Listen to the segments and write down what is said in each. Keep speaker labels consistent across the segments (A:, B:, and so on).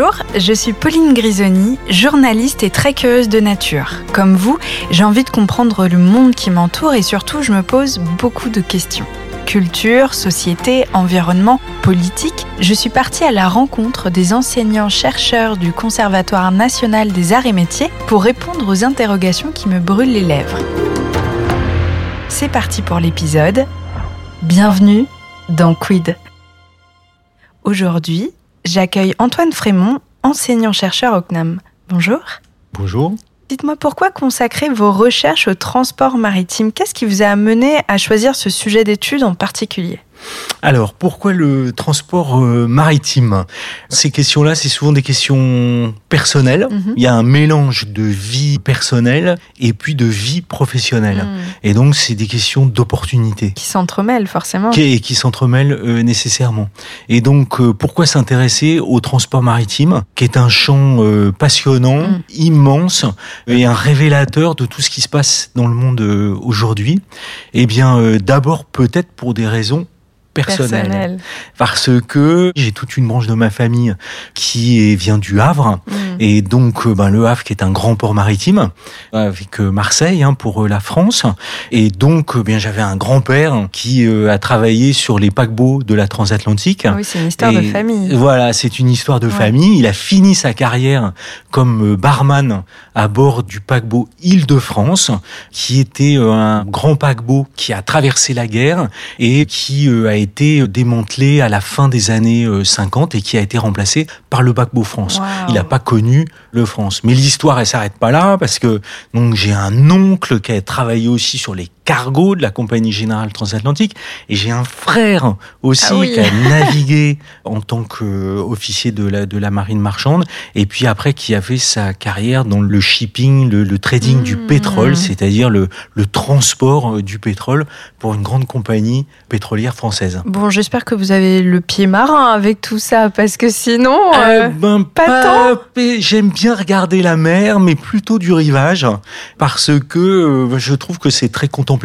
A: Bonjour, je suis Pauline Grisoni, journaliste et très curieuse de nature. Comme vous, j'ai envie de comprendre le monde qui m'entoure et surtout je me pose beaucoup de questions. Culture, société, environnement, politique, je suis partie à la rencontre des enseignants-chercheurs du Conservatoire national des arts et métiers pour répondre aux interrogations qui me brûlent les lèvres. C'est parti pour l'épisode. Bienvenue dans Quid. Aujourd'hui, J'accueille Antoine Frémont, enseignant-chercheur au CNAM. Bonjour.
B: Bonjour.
A: Dites-moi pourquoi consacrer vos recherches au transport maritime? Qu'est-ce qui vous a amené à choisir ce sujet d'étude en particulier?
B: Alors, pourquoi le transport euh, maritime? Ces questions-là, c'est souvent des questions personnelles. Mhm. Il y a un mélange de vie personnelle et puis de vie professionnelle. Mhm. Et donc, c'est des questions d'opportunité.
A: Qui s'entremêlent, forcément.
B: Qui, et qui s'entremêlent euh, nécessairement. Et donc, euh, pourquoi s'intéresser au transport maritime, qui est un champ passionnant, mhm. immense, et un révélateur de tout ce qui se passe dans le monde aujourd'hui? Eh bien, d'abord, peut-être pour des raisons personnel. Parce que j'ai toute une branche de ma famille qui vient du Havre. Mm. Et donc, euh, ben, le Havre qui est un grand port maritime, avec euh, Marseille hein, pour euh, la France. Et donc, bien, j'avais un grand-père qui a travaillé sur les paquebots de la transatlantique.
A: Ah oui, c'est une histoire de famille.
B: Voilà, c'est une histoire de famille. Il a fini sa carrière comme barman à bord du paquebot Île-de-France, qui était un grand paquebot qui a traversé la guerre et qui a été démantelé à la fin des années 50 et qui a été remplacé par le paquebot France. Il n'a pas connu le France. Mais l'histoire, elle s'arrête pas là parce que donc j'ai un oncle qui a travaillé aussi sur les cargo de la Compagnie Générale Transatlantique. Et j'ai un frère aussi ah qui a navigué en tant qu'officier de la, de la marine marchande. Et puis après, qui a fait sa carrière dans le shipping, le, trading du mmh. pétrole, c'est-à-dire le, le transport euh, du pétrole pour une grande compagnie pétrolière française.
A: Bon, j'espère que vous avez le pied marin avec tout ça, parce que sinon, euh, euh, ben, pas, tant.
B: J'aime bien regarder la mer, mais plutôt du rivage, parce que je trouve que c'est très contemporain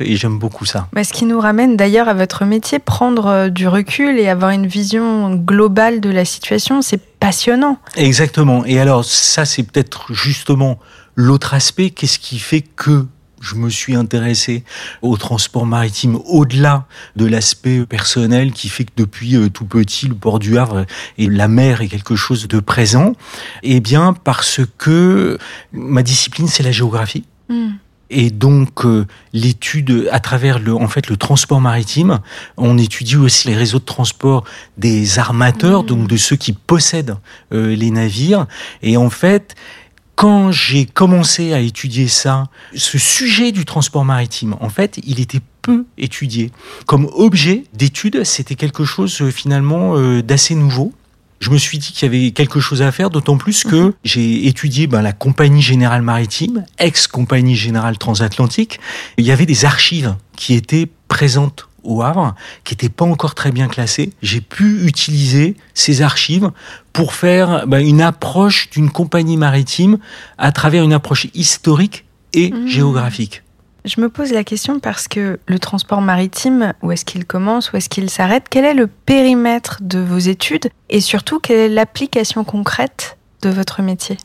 B: et j'aime beaucoup ça.
A: Mais ce qui nous ramène d'ailleurs à votre métier, prendre euh, du recul et avoir une vision globale de la situation, c'est passionnant.
B: Exactement. Et alors ça, c'est peut-être justement l'autre aspect. Qu'est-ce qui fait que je me suis intéressé au transport maritime au-delà de l'aspect personnel qui fait que depuis euh, tout petit, le port du Havre et la mer est quelque chose de présent. Eh bien, parce que ma discipline, c'est la géographie. Hmm. Et donc euh, l'étude à travers le en fait le transport maritime, on étudie aussi les réseaux de transport des armateurs, mmh. donc de ceux qui possèdent euh, les navires. Et en fait, quand j'ai commencé à étudier ça, ce sujet du transport maritime, en fait, il était peu étudié. Comme objet d'étude, c'était quelque chose euh, finalement d'assez nouveau je me suis dit qu'il y avait quelque chose à faire, d'autant plus que mhm. j'ai étudié ben, la Compagnie Générale Maritime, ex-Compagnie Générale Transatlantique. Il y avait des archives qui étaient présentes au Havre, qui n'étaient pas encore très bien classées. J'ai pu utiliser ces archives pour faire ben, une approche d'une compagnie maritime à travers une approche historique et mhm. géographique.
A: Je me pose la question parce que le transport maritime, où est-ce qu'il commence, où est-ce qu'il s'arrête Quel est le périmètre de vos études et surtout quelle est l'application concrète de votre métier?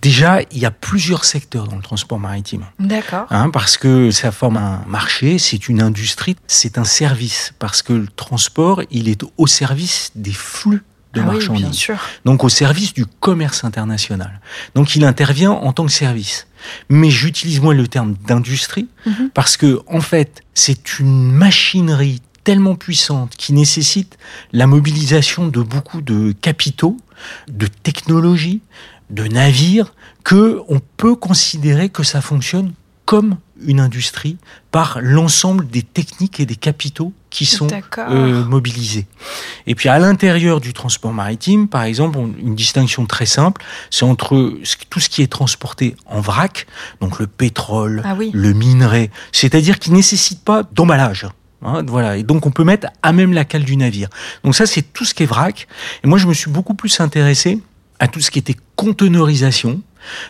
B: Déjà, il y a plusieurs secteurs dans le transport maritime.
A: D'accord.
B: Hein, parce que ça forme un marché, c'est une industrie, c'est un service. Parce que le transport, il est au service des flux de ah marchandises.
A: bien sûr.
B: Donc au service du commerce international. Donc il intervient en tant que service. Mais j'utilise moins le terme d'industrie mhm. parce que en fait, c'est une machinerie tellement puissante qui nécessite la mobilisation de beaucoup de capitaux, de technologies, de navires que on peut considérer que ça fonctionne comme une industrie par l'ensemble des techniques et des capitaux qui sont euh, mobilisés. Et puis à l'intérieur du transport maritime, par exemple, une distinction très simple, c'est entre tout ce qui est transporté en vrac, donc le pétrole, ah le minerai, c'est-à-dire qui ne nécessite pas d'emballage. Hein, voilà, et donc on peut mettre à même la cale du navire. Donc ça, c'est tout ce qui est vrac. Et moi, je me suis beaucoup plus intéressé à tout ce qui était conteneurisation,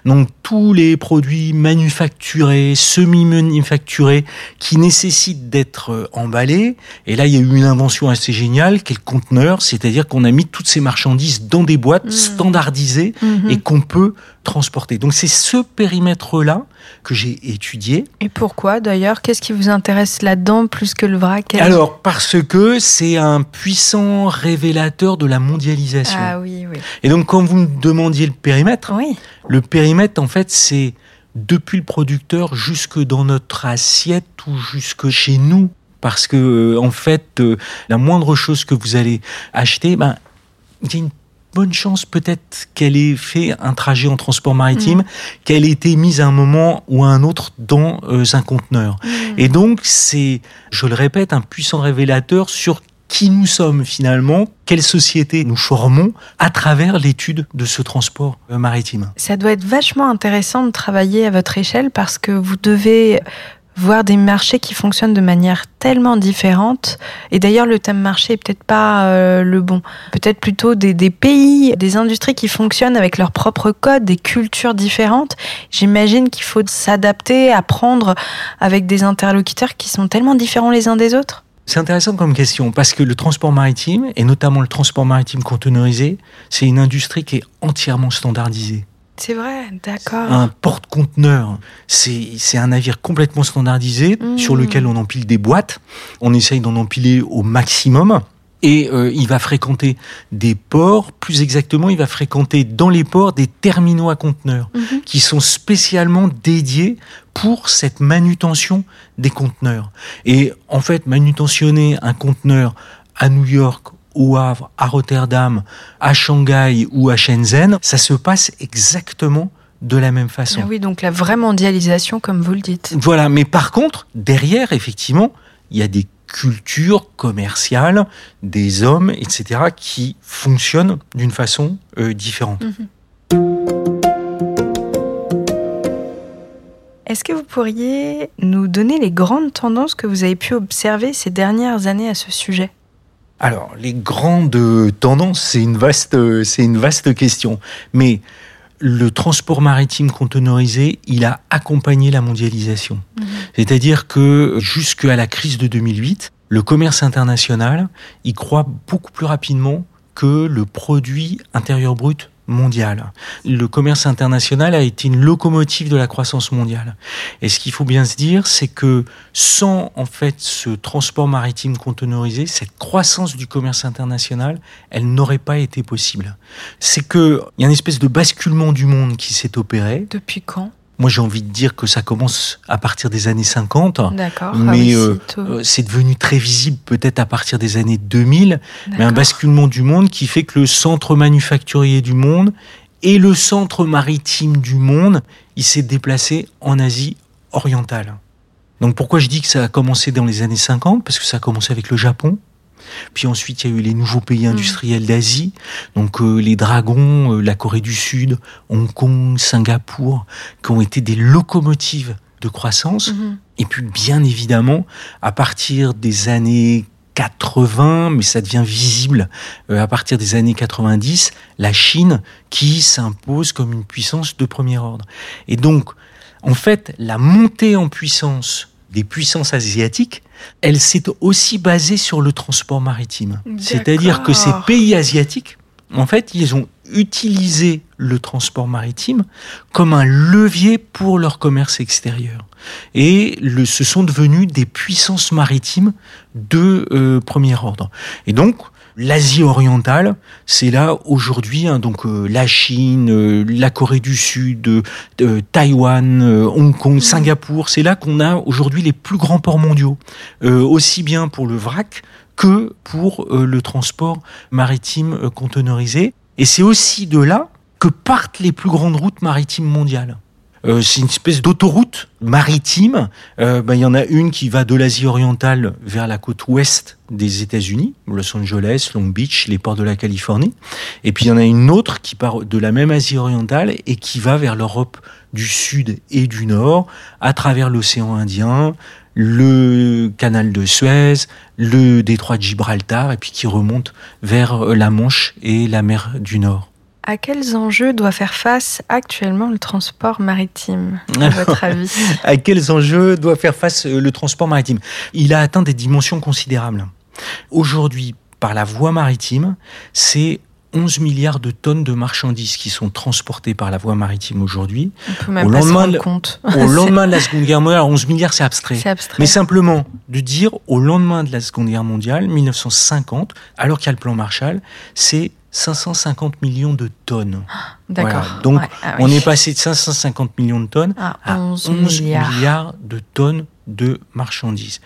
B: Donc tous les produits manufacturés, semi-manufacturés, qui nécessitent d'être euh, emballés. Et là, il y a eu une invention assez géniale, qui est le conteneur, c'est-à-dire qu'on a mis toutes ces marchandises dans des boîtes mmh. standardisées mmh. et qu'on peut transporter. Donc c'est ce périmètre-là que j'ai étudié.
A: Et pourquoi d'ailleurs? Qu'est-ce qui vous intéresse là-dedans plus que le vrac?
B: Alors parce que c'est un puissant révélateur de la mondialisation.
A: Ah oui, oui.
B: Et donc quand vous me demandiez le périmètre,
A: oui.
B: le périmètre en fait c'est depuis le producteur jusque dans notre assiette ou jusque chez nous parce que euh, en fait euh, la moindre chose que vous allez acheter ben il y a une bonne chance peut-être qu'elle ait fait un trajet en transport maritime, mm. qu'elle ait été mise à un moment ou à un autre dans euh, un conteneur. Mm. Et donc c'est, je le répète, un puissant révélateur sur qui nous sommes finalement, quelle société nous formons à travers l'étude de ce transport euh, maritime.
A: Ça doit être vachement intéressant de travailler à votre échelle parce que vous devez voir des marchés qui fonctionnent de manière tellement différente. Et d'ailleurs, le thème marché est peut-être pas euh, le bon. Peut-être plutôt des, pays, des industries qui fonctionnent avec leurs propres codes, des cultures différentes. J'imagine qu'il faut s'adapter, apprendre avec des interlocuteurs qui sont tellement différents les uns des autres.
B: C'est intéressant comme question parce que le transport maritime, et notamment le transport maritime conteneurisé, c'est une industrie qui est entièrement standardisée.
A: C'est vrai, d'accord.
B: Un porte-conteneur, c'est un navire complètement standardisé mmh. sur lequel on empile des boîtes. On essaye d'en empiler au maximum. Et euh, il va fréquenter des ports, plus exactement, il va fréquenter dans les ports des terminaux à conteneurs mmh. qui sont spécialement dédiés pour cette manutention des conteneurs. Et en fait, manutentionner un conteneur à New York au Havre, à Rotterdam, à Shanghai ou à Shenzhen, ça se passe exactement de la même façon.
A: Ah oui, donc la vraie mondialisation, comme vous le dites.
B: Voilà, mais par contre, derrière, effectivement, il y a des cultures commerciales, des hommes, etc., qui fonctionnent d'une façon euh, différente. Mhm.
A: Est-ce que vous pourriez nous donner les grandes tendances que vous avez pu observer ces dernières années à ce sujet?
B: Alors, les grandes tendances, c'est une vaste, c'est une vaste question. Mais le transport maritime conteneurisé, il a accompagné la mondialisation. Mhm. C'est-à-dire que jusqu'à la crise de 2008, le commerce international, il croît beaucoup plus rapidement que le produit intérieur brut mondiale. Le commerce international a été une locomotive de la croissance mondiale. Et ce qu'il faut bien se dire, c'est que sans en fait ce transport maritime conteneurisé, cette croissance du commerce international, elle n'aurait pas été possible. C'est que il y a une espèce de basculement du monde qui s'est opéré.
A: Depuis quand?
B: Moi, j'ai envie de dire que ça commence à partir des années 50.
A: D'accord.
B: Ah mais euh, euh, c'est devenu très visible peut-être à partir des années 2000. Mais un basculement du monde qui fait que le centre manufacturier du monde et le centre maritime du monde, il s'est déplacé en Asie orientale. Donc pourquoi je dis que ça a commencé dans les années 50 Parce que ça a commencé avec le Japon, puis ensuite, il y a eu les nouveaux pays mm. industriels d'Asie, donc euh, les dragons, euh, la Corée du Sud, Hong Kong, Singapour, qui ont été des locomotives de croissance. Mm-hmm. Et puis, bien évidemment, à partir des années 80, mais ça devient visible euh, à partir des années 90, la Chine qui s'impose comme une puissance de premier ordre. Et donc, en fait, la montée en puissance des puissances asiatiques, elle s'est aussi basée sur le transport maritime. C'est-à-dire que ces pays asiatiques, en fait, ils ont utilisé le transport maritime comme un levier pour leur commerce extérieur. Et le, ce sont devenus des puissances maritimes de euh, premier ordre. Et donc, l'Asie orientale, c'est là aujourd'hui, hein, donc euh, la Chine, euh, la Corée du Sud, euh, Taïwan, Hong Kong, mmh. Singapour, c'est là qu'on a aujourd'hui les plus grands ports mondiaux, aussi bien pour le vrac que pour le transport maritime conteneurisé. Et c'est aussi de là que partent les plus grandes routes maritimes mondiales. Euh, c'est une espèce d'autoroute maritime. Euh, ben, il y en a une qui va de l'Asie orientale vers la côte ouest des États-Unis, Los Angeles, Long Beach, les ports de la Californie. Et puis il y en a une autre qui part de la même Asie orientale et qui va vers l'Europe du Sud et du Nord, à travers l'océan Indien, le canal de Suez, le détroit de Gibraltar, et puis qui remonte vers la Manche et la mer du Nord.
A: À quels enjeux doit faire face actuellement le transport maritime, à votre avis?
B: À quels enjeux doit faire face euh, le transport maritime? Il a atteint des dimensions considérables. Aujourd'hui, par la voie maritime, c'est 11 milliards de tonnes de marchandises qui sont transportées par la voie maritime aujourd'hui.
A: On peut même au lendemain, se compte.
B: Au lendemain de la Seconde Guerre mondiale, 11 milliards, c'est abstrait.
A: abstrait.
B: Mais simplement de dire au lendemain de la Seconde Guerre mondiale, 1950, alors qu'il y a le plan Marshall, c'est 550 millions de tonnes.
A: D'accord.
B: Donc, ah on est passé de 550 millions de tonnes à 11, milliards. de tonnes de marchandises.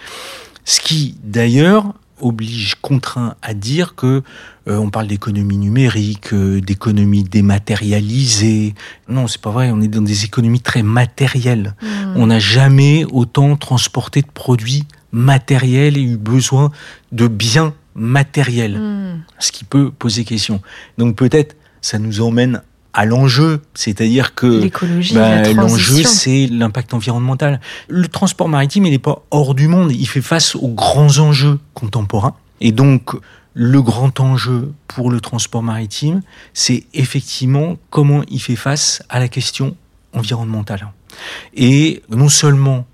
B: Ce qui, d'ailleurs, oblige, contraint à dire que euh, on parle d'économie numérique, euh, d'économie dématérialisée. Non, c'est pas vrai. On est dans des économies très matérielles. Hmm. On n'a jamais autant transporté de produits matériels et eu besoin de biens matériel, hmm. ce qui peut poser question. Donc peut-être ça nous emmène à l'enjeu, c'est-à-dire que
A: bah,
B: l'enjeu c'est l'impact environnemental. Le transport maritime il n'est pas hors du monde, il fait face aux grands enjeux contemporains et donc le grand enjeu pour le transport maritime, c'est effectivement comment il fait face à la question environnementale. Et non seulement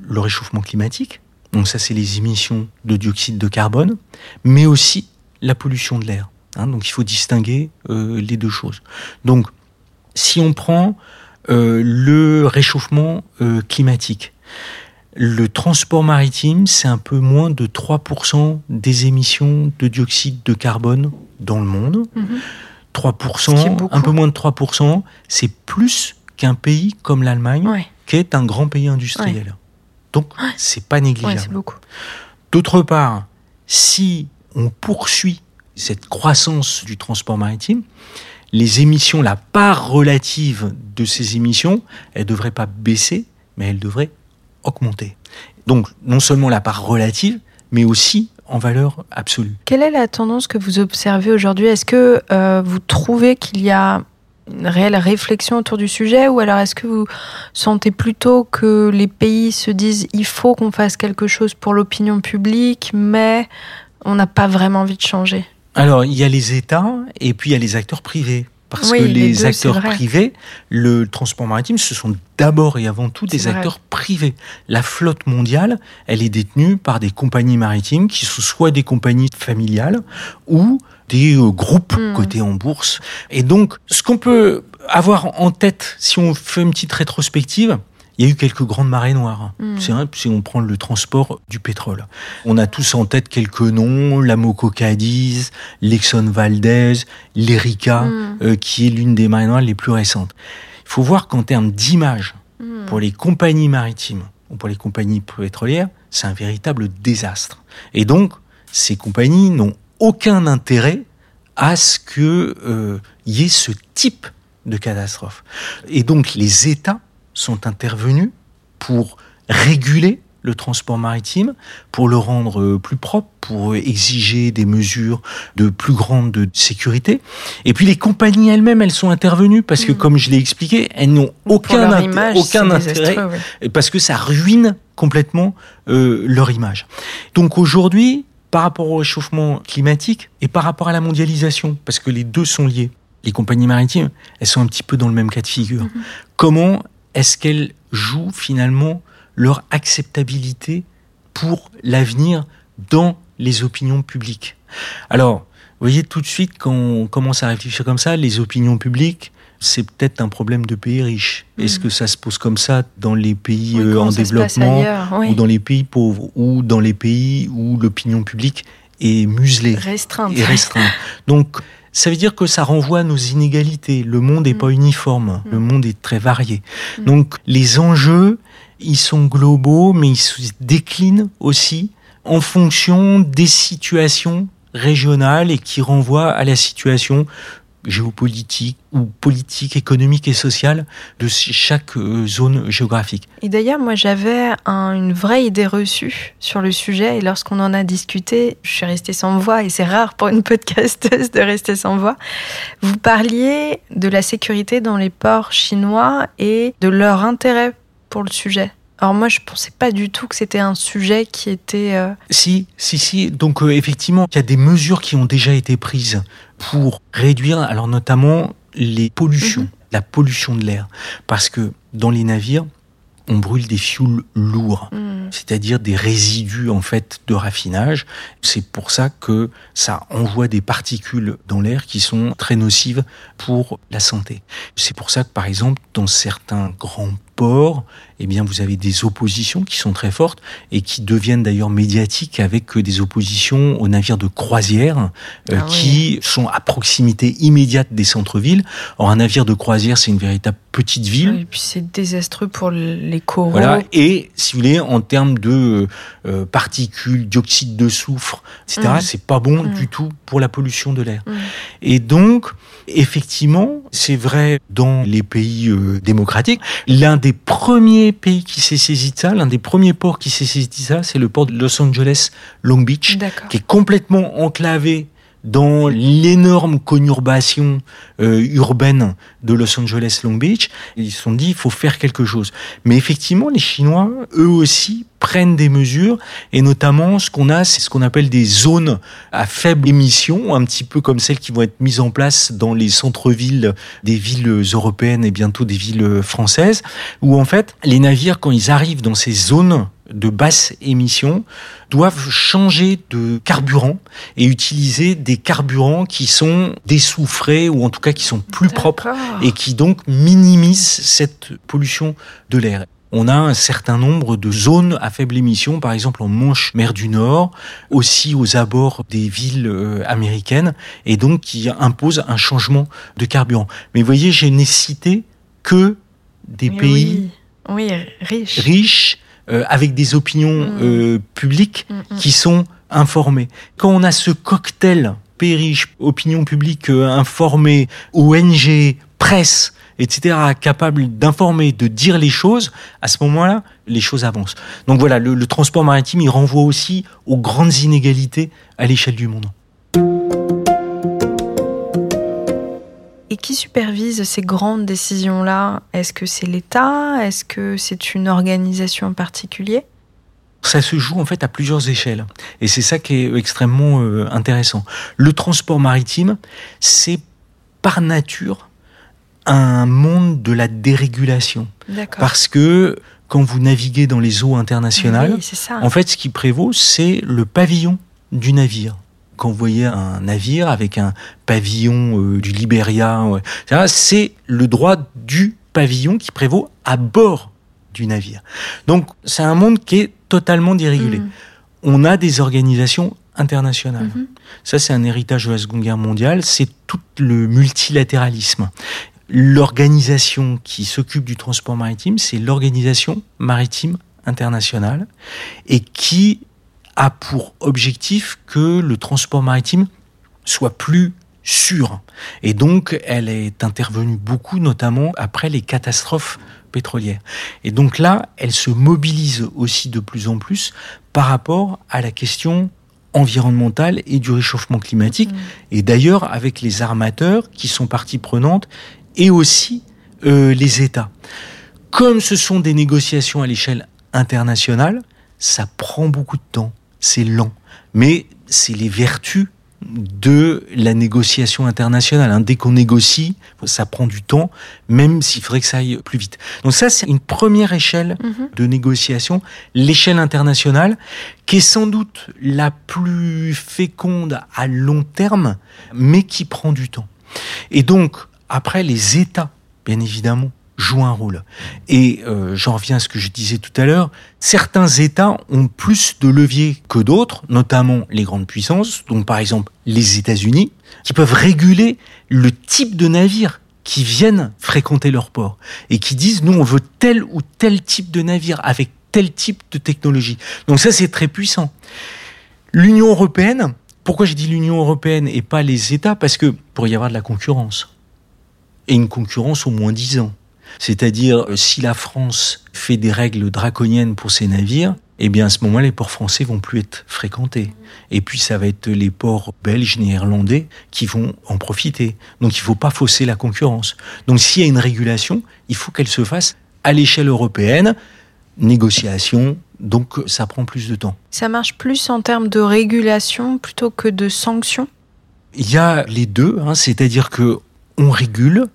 B: le réchauffement climatique, donc ça, c'est les émissions de dioxyde de carbone, mais aussi la pollution de l'air. Hein. donc il faut distinguer euh, les deux choses. Donc si on prend euh, le réchauffement euh, climatique, le transport maritime, c'est un peu moins de 3% des émissions de dioxyde de carbone dans le monde. 3%, mm-hmm. un peu moins de 3%, c'est plus qu'un pays comme l'Allemagne, qui est un grand pays industriel. Donc, c'est pas négligeable.
A: beaucoup.
B: D'autre part, si on poursuit cette croissance du transport maritime, les émissions, la part relative de ces émissions, elle ne devrait pas baisser, mais elle devrait augmenter. Donc, non seulement la part relative, mais aussi en valeur absolue.
A: Quelle est la tendance que vous observez aujourd'hui? Est-ce que euh, vous trouvez qu'il y a une réelle réflexion autour du sujet ou alors est-ce que vous sentez plutôt que les pays se disent il faut qu'on fasse quelque chose pour l'opinion publique mais on n'a pas vraiment envie de changer?
B: Alors il y a les États et puis il y a les acteurs privés. Parce que les, acteurs privés, le transport maritime, ce sont d'abord et avant tout des acteurs privés. La flotte mondiale, elle est détenue par des compagnies maritimes qui sont soit des compagnies familiales ou des euh, groupes hmm. cotés en bourse. Et donc, ce qu'on peut avoir en tête, si on fait une petite rétrospective, il y a eu quelques grandes marées noires. Hmm. C'est vrai, si on prend le transport du pétrole. On a tous en tête quelques noms, la Moco Cadiz, l'Exxon Valdez, l'Erika, hmm. euh, qui est l'une des marées noires les plus récentes. Il faut voir qu'en termes d'image, pour les compagnies maritimes ou pour les compagnies pétrolières, c'est un véritable désastre. Et donc, ces compagnies n'ont aucun intérêt à ce qu'il euh, y ait ce type de catastrophe. Et donc les États sont intervenus pour réguler le transport maritime, pour le rendre euh, plus propre, pour exiger des mesures de plus grande sécurité. Et puis les compagnies elles-mêmes, elles sont intervenues parce que, mm. comme je l'ai expliqué, elles n'ont aucun, aucun intérêt, parce que ça ruine complètement euh, leur image. Donc aujourd'hui, par rapport au réchauffement climatique et par rapport à la mondialisation, parce que les deux sont liés. Les compagnies maritimes, elles sont un petit peu dans le même cas de figure. Mhm. Comment est-ce qu'elles jouent finalement leur acceptabilité pour l'avenir dans les opinions publiques? Alors, vous voyez tout de suite quand on commence à réfléchir comme ça, les opinions publiques, c'est peut-être un problème de pays riches. Est-ce hmm. que ça se pose comme ça dans les pays euh, en développement ou dans les pays pauvres ou dans les pays où l'opinion publique est muselée
A: restreinte.
B: et restreinte. Donc ça veut dire que ça renvoie à nos inégalités. Le monde n'est hmm. pas uniforme, le hmm. monde est très varié. Donc les enjeux, ils sont globaux, mais ils se déclinent aussi en fonction des situations régionales et qui renvoient à la situation géopolitique ou politique, économique et sociale de chaque euh, zone géographique.
A: Et d'ailleurs, moi j'avais une vraie idée reçue sur le sujet et lorsqu'on en a discuté, je suis restée sans voix et c'est rare pour une podcasteuse de rester sans voix. Vous parliez de la sécurité dans les ports chinois et de leur intérêt pour le sujet. Alors moi, je pensais pas du tout que c'était un sujet qui était... Euh,
B: si, si, si. Donc euh, effectivement, il y a des mesures qui ont déjà été prises pour réduire, alors notamment les pollutions, la pollution de l'air. Parce que dans les navires, on brûle des fioul lourds,
A: Mm.
B: c'est-à-dire des résidus en fait de raffinage. C'est pour ça que ça envoie des particules dans l'air qui sont très nocives pour la santé. C'est pour ça que par exemple dans certains grands ports, eh bien vous avez des oppositions qui sont très fortes et qui deviennent d'ailleurs médiatiques avec des oppositions aux navires de croisière euh,
A: Ah oui.
B: qui sont à proximité immédiate des centres-villes. Or un navire de croisière c'est une véritable petite ville.
A: Et puis c'est désastreux pour les coraux.
B: Voilà. Et si vous voulez, en termes de euh, particules, dioxyde de soufre, etc.,
A: Mm.
B: c'est pas bon
A: Mm.
B: du tout pour la pollution de l'air.
A: Mm.
B: Et donc, effectivement, c'est vrai dans les pays euh, démocratiques. L'un des premiers pays qui s'est saisi de ça, l'un des premiers ports qui s'est saisi de ça, c'est le port de Los Angeles Long Beach qui est complètement enclavé dans l'énorme conurbation euh, urbaine de Los Angeles Long Beach. Ils se sont dit, il faut faire quelque chose. Mais effectivement, les Chinois, eux aussi, prennent des mesures, et notamment ce qu'on a, c'est ce qu'on appelle des zones à faible émission, un petit peu comme celles qui vont être mises en place dans les centres-villes des villes européennes et bientôt des villes françaises, où en fait, les navires, quand ils arrivent dans ces zones de basse émission, doivent changer de carburant et utiliser des carburants qui sont désoufrés ou en tout cas qui sont plus propres et qui donc minimisent cette pollution de l'air. On a un certain nombre de zones à faible émission, par exemple en Manche, mer du Nord, aussi aux abords des villes euh, américaines, et donc qui imposent un changement de carburant. Mais vous voyez, je n'ai cité que des
A: Mais
B: pays
A: Oui, oui riche.
B: riches, euh, avec des opinions
A: Mm.
B: euh, publiques
A: Mm, mm.
B: qui sont informés. Quand on a ce cocktail riche, opinion publique euh, informée, ONG, presse, etc., capable d'informer, de dire les choses, à ce moment-là, les choses avancent. Donc voilà, le, le transport maritime, il renvoie aussi aux grandes inégalités à l'échelle du monde.
A: Et qui supervise ces grandes décisions-là? Est-ce que c'est l'État? Est-ce que c'est une organisation en particulier?
B: Ça se joue en fait à plusieurs échelles. Et c'est ça qui est extrêmement euh, intéressant. Le transport maritime, c'est par nature un monde de la dérégulation. Parce que quand vous naviguez dans les eaux internationales,
A: Oui,
B: en fait, ce qui prévaut, c'est le pavillon du navire. Voyez un navire avec un pavillon euh, du Libéria, ouais, c'est le droit du pavillon qui prévaut à bord du navire. Donc, c'est un monde qui est totalement dérégulé.
A: Mm.
B: On a des organisations internationales.
A: Mhm.
B: Ça, c'est un héritage de la Seconde Guerre mondiale, c'est tout le multilatéralisme. L'organisation qui s'occupe du transport maritime, c'est l'Organisation maritime internationale et qui a pour objectif que le transport maritime soit plus sûr. Et donc, elle est intervenue beaucoup, notamment après les catastrophes pétrolières. Et donc là, elle se mobilise aussi de plus en plus par rapport à la question environnementale et du réchauffement climatique.
A: Mm.
B: Et d'ailleurs, avec les armateurs qui sont partie prenante et aussi euh, les États. Comme ce sont des négociations à l'échelle internationale, ça prend beaucoup de temps, c'est lent. Mais c'est les vertus de la négociation internationale. hein. Dès qu'on négocie, ça prend du temps, même s'il faudrait que ça aille plus vite. Donc ça, c'est une première échelle
A: Mhm.
B: de négociation, l'échelle internationale, qui est sans doute la plus féconde à long terme, mais qui prend du temps. Et donc, après, les États, bien évidemment, jouent un rôle. Et euh, j'en reviens à ce que je disais tout à l'heure, certains États ont plus de leviers que d'autres, notamment les grandes puissances, donc par exemple les États-Unis, qui peuvent réguler le type de navire qui viennent fréquenter leur port et qui disent nous on veut tel ou tel type de navire avec tel type de technologie. Donc ça c'est très puissant. L'Union européenne, pourquoi j'ai dit l'Union européenne et pas les États? Parce que pour y avoir de la concurrence et une concurrence au moins 10 ans. C'est-à-dire euh, si la France fait des règles draconiennes pour ses navires, eh bien à ce moment les ports français vont plus être fréquentés. Et puis ça va être les ports belges, néerlandais qui vont en profiter. Donc il faut pas fausser la concurrence. Donc s'il y a une régulation, il faut qu'elle se fasse à l'échelle européenne, négociation, donc ça prend plus de temps.
A: Ça marche plus en termes de régulation plutôt que de sanctions?
B: Il y a les deux, hein, c'est-à-dire que on régule,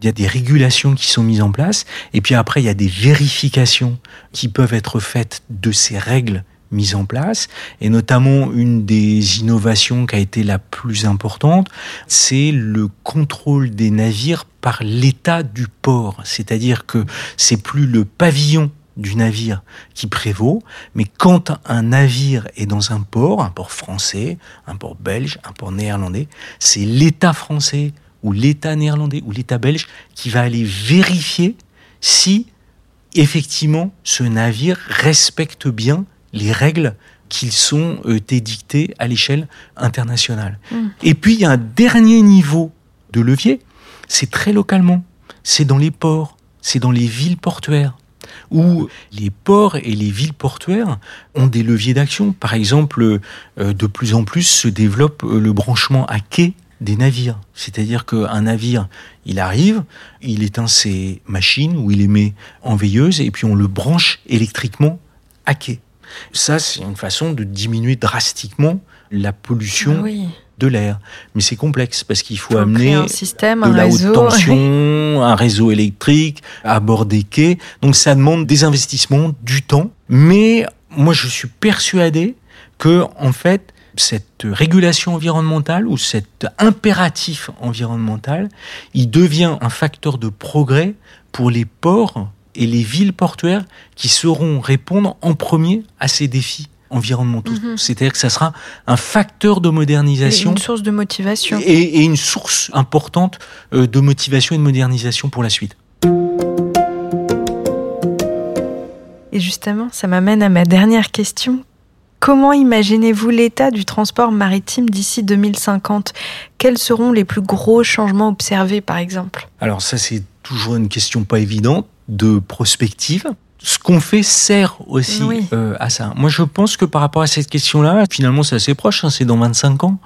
B: il y a des régulations qui sont mises en place, et puis après, il y a des vérifications qui peuvent être faites de ces règles mises en place. Et notamment, une des innovations qui a été la plus importante, c'est le contrôle des navires par l'état du port. C'est-à-dire que c'est plus le pavillon du navire qui prévaut, mais quand un navire est dans un port, un port français, un port belge, un port néerlandais, c'est l'État français ou l'État néerlandais ou l'État belge qui va aller vérifier si effectivement ce navire respecte bien les règles qui sont euh, édictées à l'échelle internationale. Mm. Et puis il y a un dernier niveau de levier, c'est très localement, c'est dans les ports, c'est dans les villes portuaires où les ports et les villes portuaires ont des leviers d'action. Par exemple, euh, de plus en plus se développe euh, le branchement à quai des navires. C'est-à-dire qu'un navire, il arrive, il éteint ses machines ou il les met en veilleuse et puis on le branche électriquement à quai. Ça, c'est une façon de diminuer drastiquement la pollution ah de l'air. Mais c'est complexe parce qu'il faut, amener
A: un système,
B: de
A: un
B: la
A: réseau.
B: haute tension, un réseau électrique, à bord des quais. Donc ça demande des investissements, du temps. Mais moi, je suis persuadé que, en fait, cette régulation environnementale ou cet impératif environnemental, il devient un facteur de progrès pour les ports et les villes portuaires qui sauront répondre en premier à ces défis environnementaux. Mhm. C'est-à-dire que ça sera un facteur de modernisation.
A: Et une source de motivation.
B: Et, une source importante euh, de motivation et de modernisation pour la suite.
A: Et justement, ça m'amène à ma dernière question. Comment imaginez-vous l'état du transport maritime d'ici 2050 Quels seront les plus gros changements observés, par exemple?
B: Alors ça, c'est toujours une question pas évidente de prospective ce qu'on fait sert aussi euh, à ça. Moi, je pense que par rapport à cette question-là, finalement, c'est assez proche, hein, c'est dans 25 ans.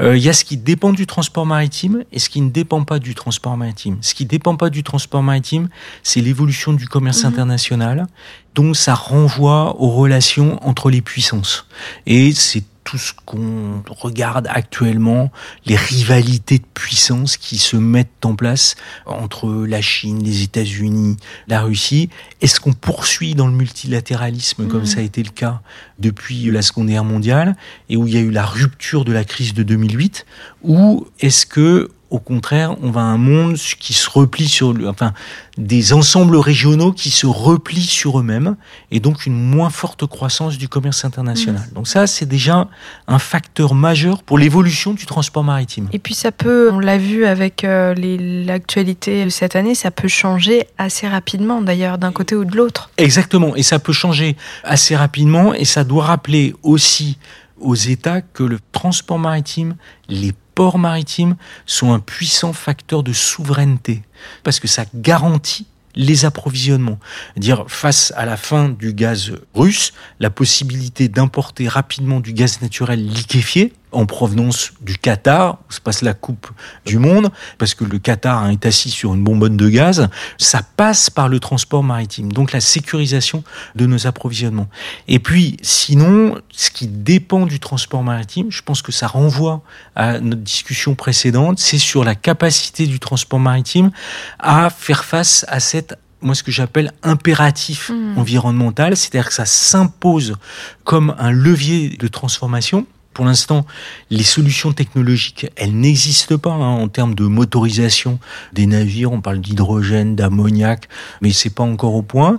B: Euh, il y a ce qui dépend du transport maritime et ce qui ne dépend pas du transport maritime. Ce qui ne dépend pas du transport maritime, c'est l'évolution du commerce mhm. international. Donc, ça renvoie aux relations entre les puissances. Et c'est tout ce qu'on regarde actuellement, les rivalités de puissance qui se mettent en place entre la Chine, les États-Unis, la Russie. Est-ce qu'on poursuit dans le multilatéralisme comme mmh. ça a été le cas depuis la Seconde Guerre mondiale et où il y a eu la rupture de la crise de 2008 ou est-ce que au contraire, on va à un monde qui se replie sur, enfin, des ensembles régionaux qui se replient sur eux-mêmes et donc une moins forte croissance du commerce international. Mmh. Donc ça, c'est déjà un facteur majeur pour l'évolution du transport maritime.
A: Et puis ça peut, on l'a vu avec euh, l'actualité de cette année, ça peut changer assez rapidement d'ailleurs d'un côté ou de l'autre.
B: Exactement, et ça peut changer assez rapidement et ça doit rappeler aussi aux États que le transport maritime, les ports maritimes sont un puissant facteur de souveraineté parce que ça garantit les approvisionnements. Dire face à la fin du gaz russe, la possibilité d'importer rapidement du gaz naturel liquéfié en provenance du Qatar, où se passe la Coupe du Monde, parce que le Qatar est assis sur une bonbonne de gaz, ça passe par le transport maritime, donc la sécurisation de nos approvisionnements. Et puis, sinon, ce qui dépend du transport maritime, je pense que ça renvoie à notre discussion précédente, c'est sur la capacité du transport maritime à faire face à cette moi ce que j'appelle impératif mmh. environnemental, c'est-à-dire que ça s'impose comme un levier de transformation. Pour l'instant, les solutions technologiques, elles n'existent pas hein, en termes de motorisation des navires. On parle d'hydrogène, d'ammoniac, mais c'est pas encore au point.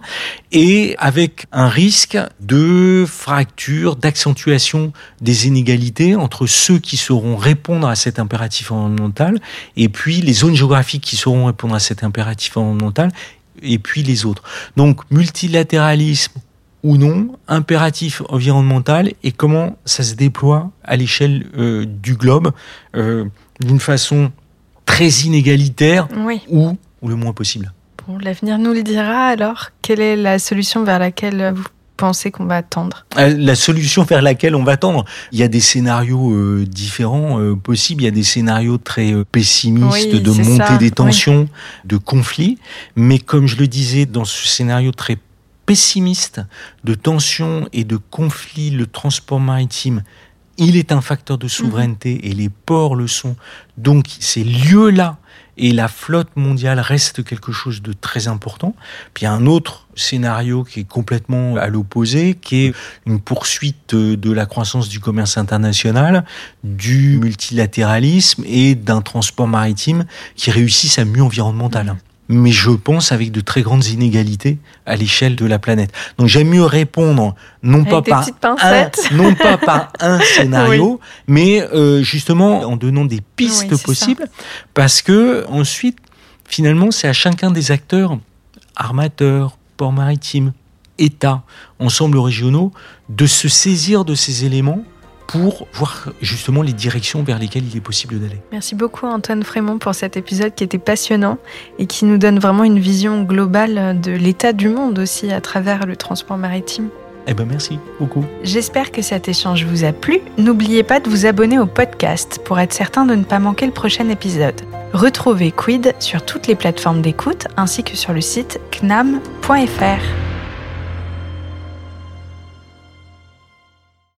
B: Et avec un risque de fracture, d'accentuation des inégalités entre ceux qui sauront répondre à cet impératif environnemental et puis les zones géographiques qui sauront répondre à cet impératif environnemental et puis les autres. Donc multilatéralisme ou non, impératif environnemental et comment ça se déploie à l'échelle euh, du globe euh, d'une façon très inégalitaire ou, ou le moins possible.
A: Bon, l'avenir nous le dira alors. Quelle est la solution vers laquelle vous pensez qu'on va tendre?
B: Euh, La solution vers laquelle on va tendre, il y a des scénarios euh, différents euh, possibles. Il y a des scénarios très pessimistes de montée des tensions, de conflits. Mais comme je le disais, dans ce scénario très pessimiste de tensions et de conflits, le transport maritime, il est un facteur de souveraineté mhm. et les ports le sont. Donc ces lieux-là et la flotte mondiale reste quelque chose de très important. Puis il y a un autre scénario qui est complètement à l'opposé, qui est une poursuite de la croissance du commerce international, du multilatéralisme et d'un transport maritime qui réussisse à mieux environnemental mais je pense avec de très grandes inégalités à l'échelle de la planète. Donc j'aime mieux répondre non pas par un, non pas par un scénario, mais euh, justement en donnant des pistes possibles, parce que ensuite finalement c'est à chacun des acteurs, armateurs, ports maritimes, États, ensembles régionaux, de se saisir de ces éléments pour voir justement les directions vers lesquelles il est possible d'aller.
A: Merci beaucoup Antoine Frémont pour cet épisode qui était passionnant et qui nous donne vraiment une vision globale de l'état du monde aussi à travers le transport maritime.
B: Eh ben merci beaucoup.
A: J'espère que cet échange vous a plu. N'oubliez pas de vous abonner au podcast pour être certain de ne pas manquer le prochain épisode. Retrouvez Quid sur toutes les plateformes d'écoute ainsi que sur le site knam.fr.